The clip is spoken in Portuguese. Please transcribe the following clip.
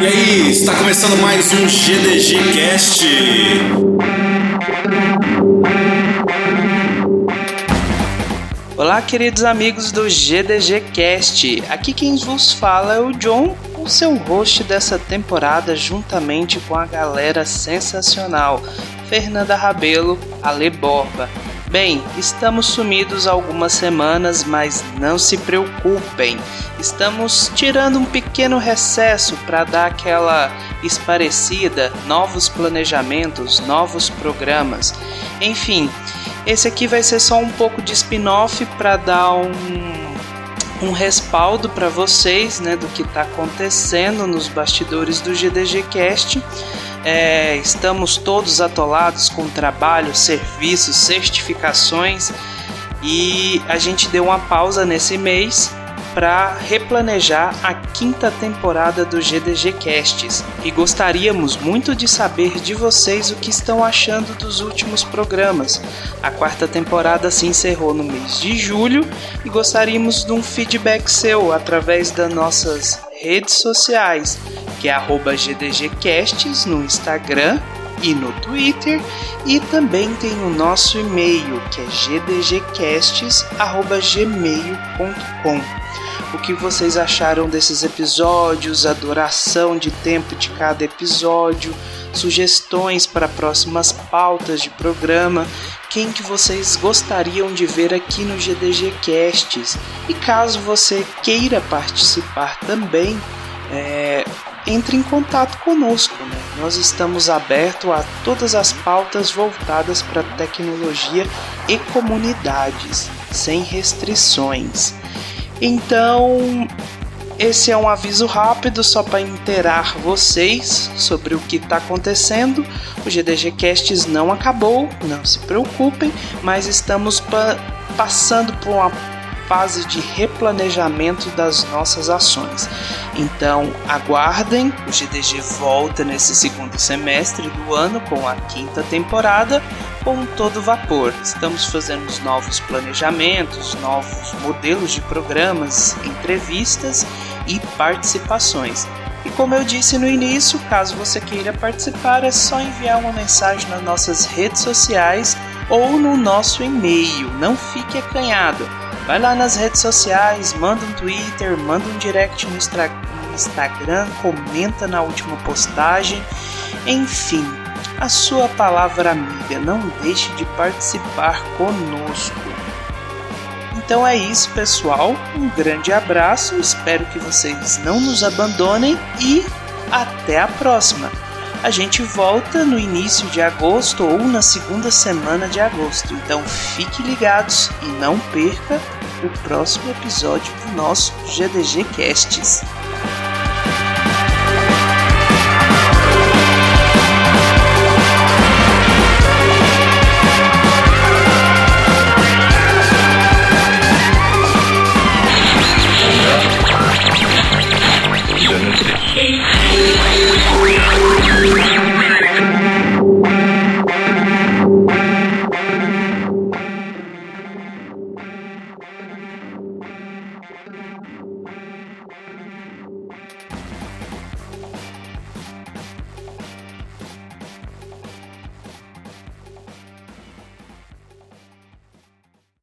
E aí, está começando mais um GDG Cast. Olá, queridos amigos do GDG Cast. Aqui quem vos fala é o John, o seu host dessa temporada, juntamente com a galera sensacional Fernanda Rabelo, Ale Borba. Bem, estamos sumidos algumas semanas, mas não se preocupem. Estamos tirando um pequeno recesso para dar aquela esparecida, novos planejamentos, novos programas. Enfim, esse aqui vai ser só um pouco de spin-off para dar um, um respaldo para vocês né, do que está acontecendo nos bastidores do GDG Cast. É, estamos todos atolados com trabalho, serviços, certificações e a gente deu uma pausa nesse mês para replanejar a quinta temporada do GDG Casts e gostaríamos muito de saber de vocês o que estão achando dos últimos programas. A quarta temporada se encerrou no mês de julho e gostaríamos de um feedback seu através das nossas redes sociais que é GDGcasts no Instagram e no Twitter, e também tem o nosso e-mail, que é gdgcasts@gmail.com. O que vocês acharam desses episódios, a duração de tempo de cada episódio, sugestões para próximas pautas de programa, quem que vocês gostariam de ver aqui no GDG Casts. E caso você queira participar também, é, entre em contato conosco. Né? Nós estamos abertos a todas as pautas voltadas para tecnologia e comunidades, sem restrições. Então, esse é um aviso rápido só para inteirar vocês sobre o que está acontecendo. O GDG Casts não acabou, não se preocupem, mas estamos pa passando por uma fase de replanejamento das nossas ações. Então, aguardem, o GDG volta nesse segundo semestre do ano com a quinta temporada com todo vapor. Estamos fazendo os novos planejamentos, novos modelos de programas, entrevistas e participações. E como eu disse no início, caso você queira participar, é só enviar uma mensagem nas nossas redes sociais ou no nosso e-mail. Não fique acanhado Vai lá nas redes sociais, manda um Twitter, manda um direct no, Instagram, comenta na última postagem. Enfim, a sua palavra amiga, não deixe de participar conosco. Então é isso, pessoal. Um grande abraço, espero que vocês não nos abandonem e até a próxima. A gente volta no início de agosto ou na segunda semana de agosto. Então fique ligados e não perca o próximo episódio do nosso GDG Casts.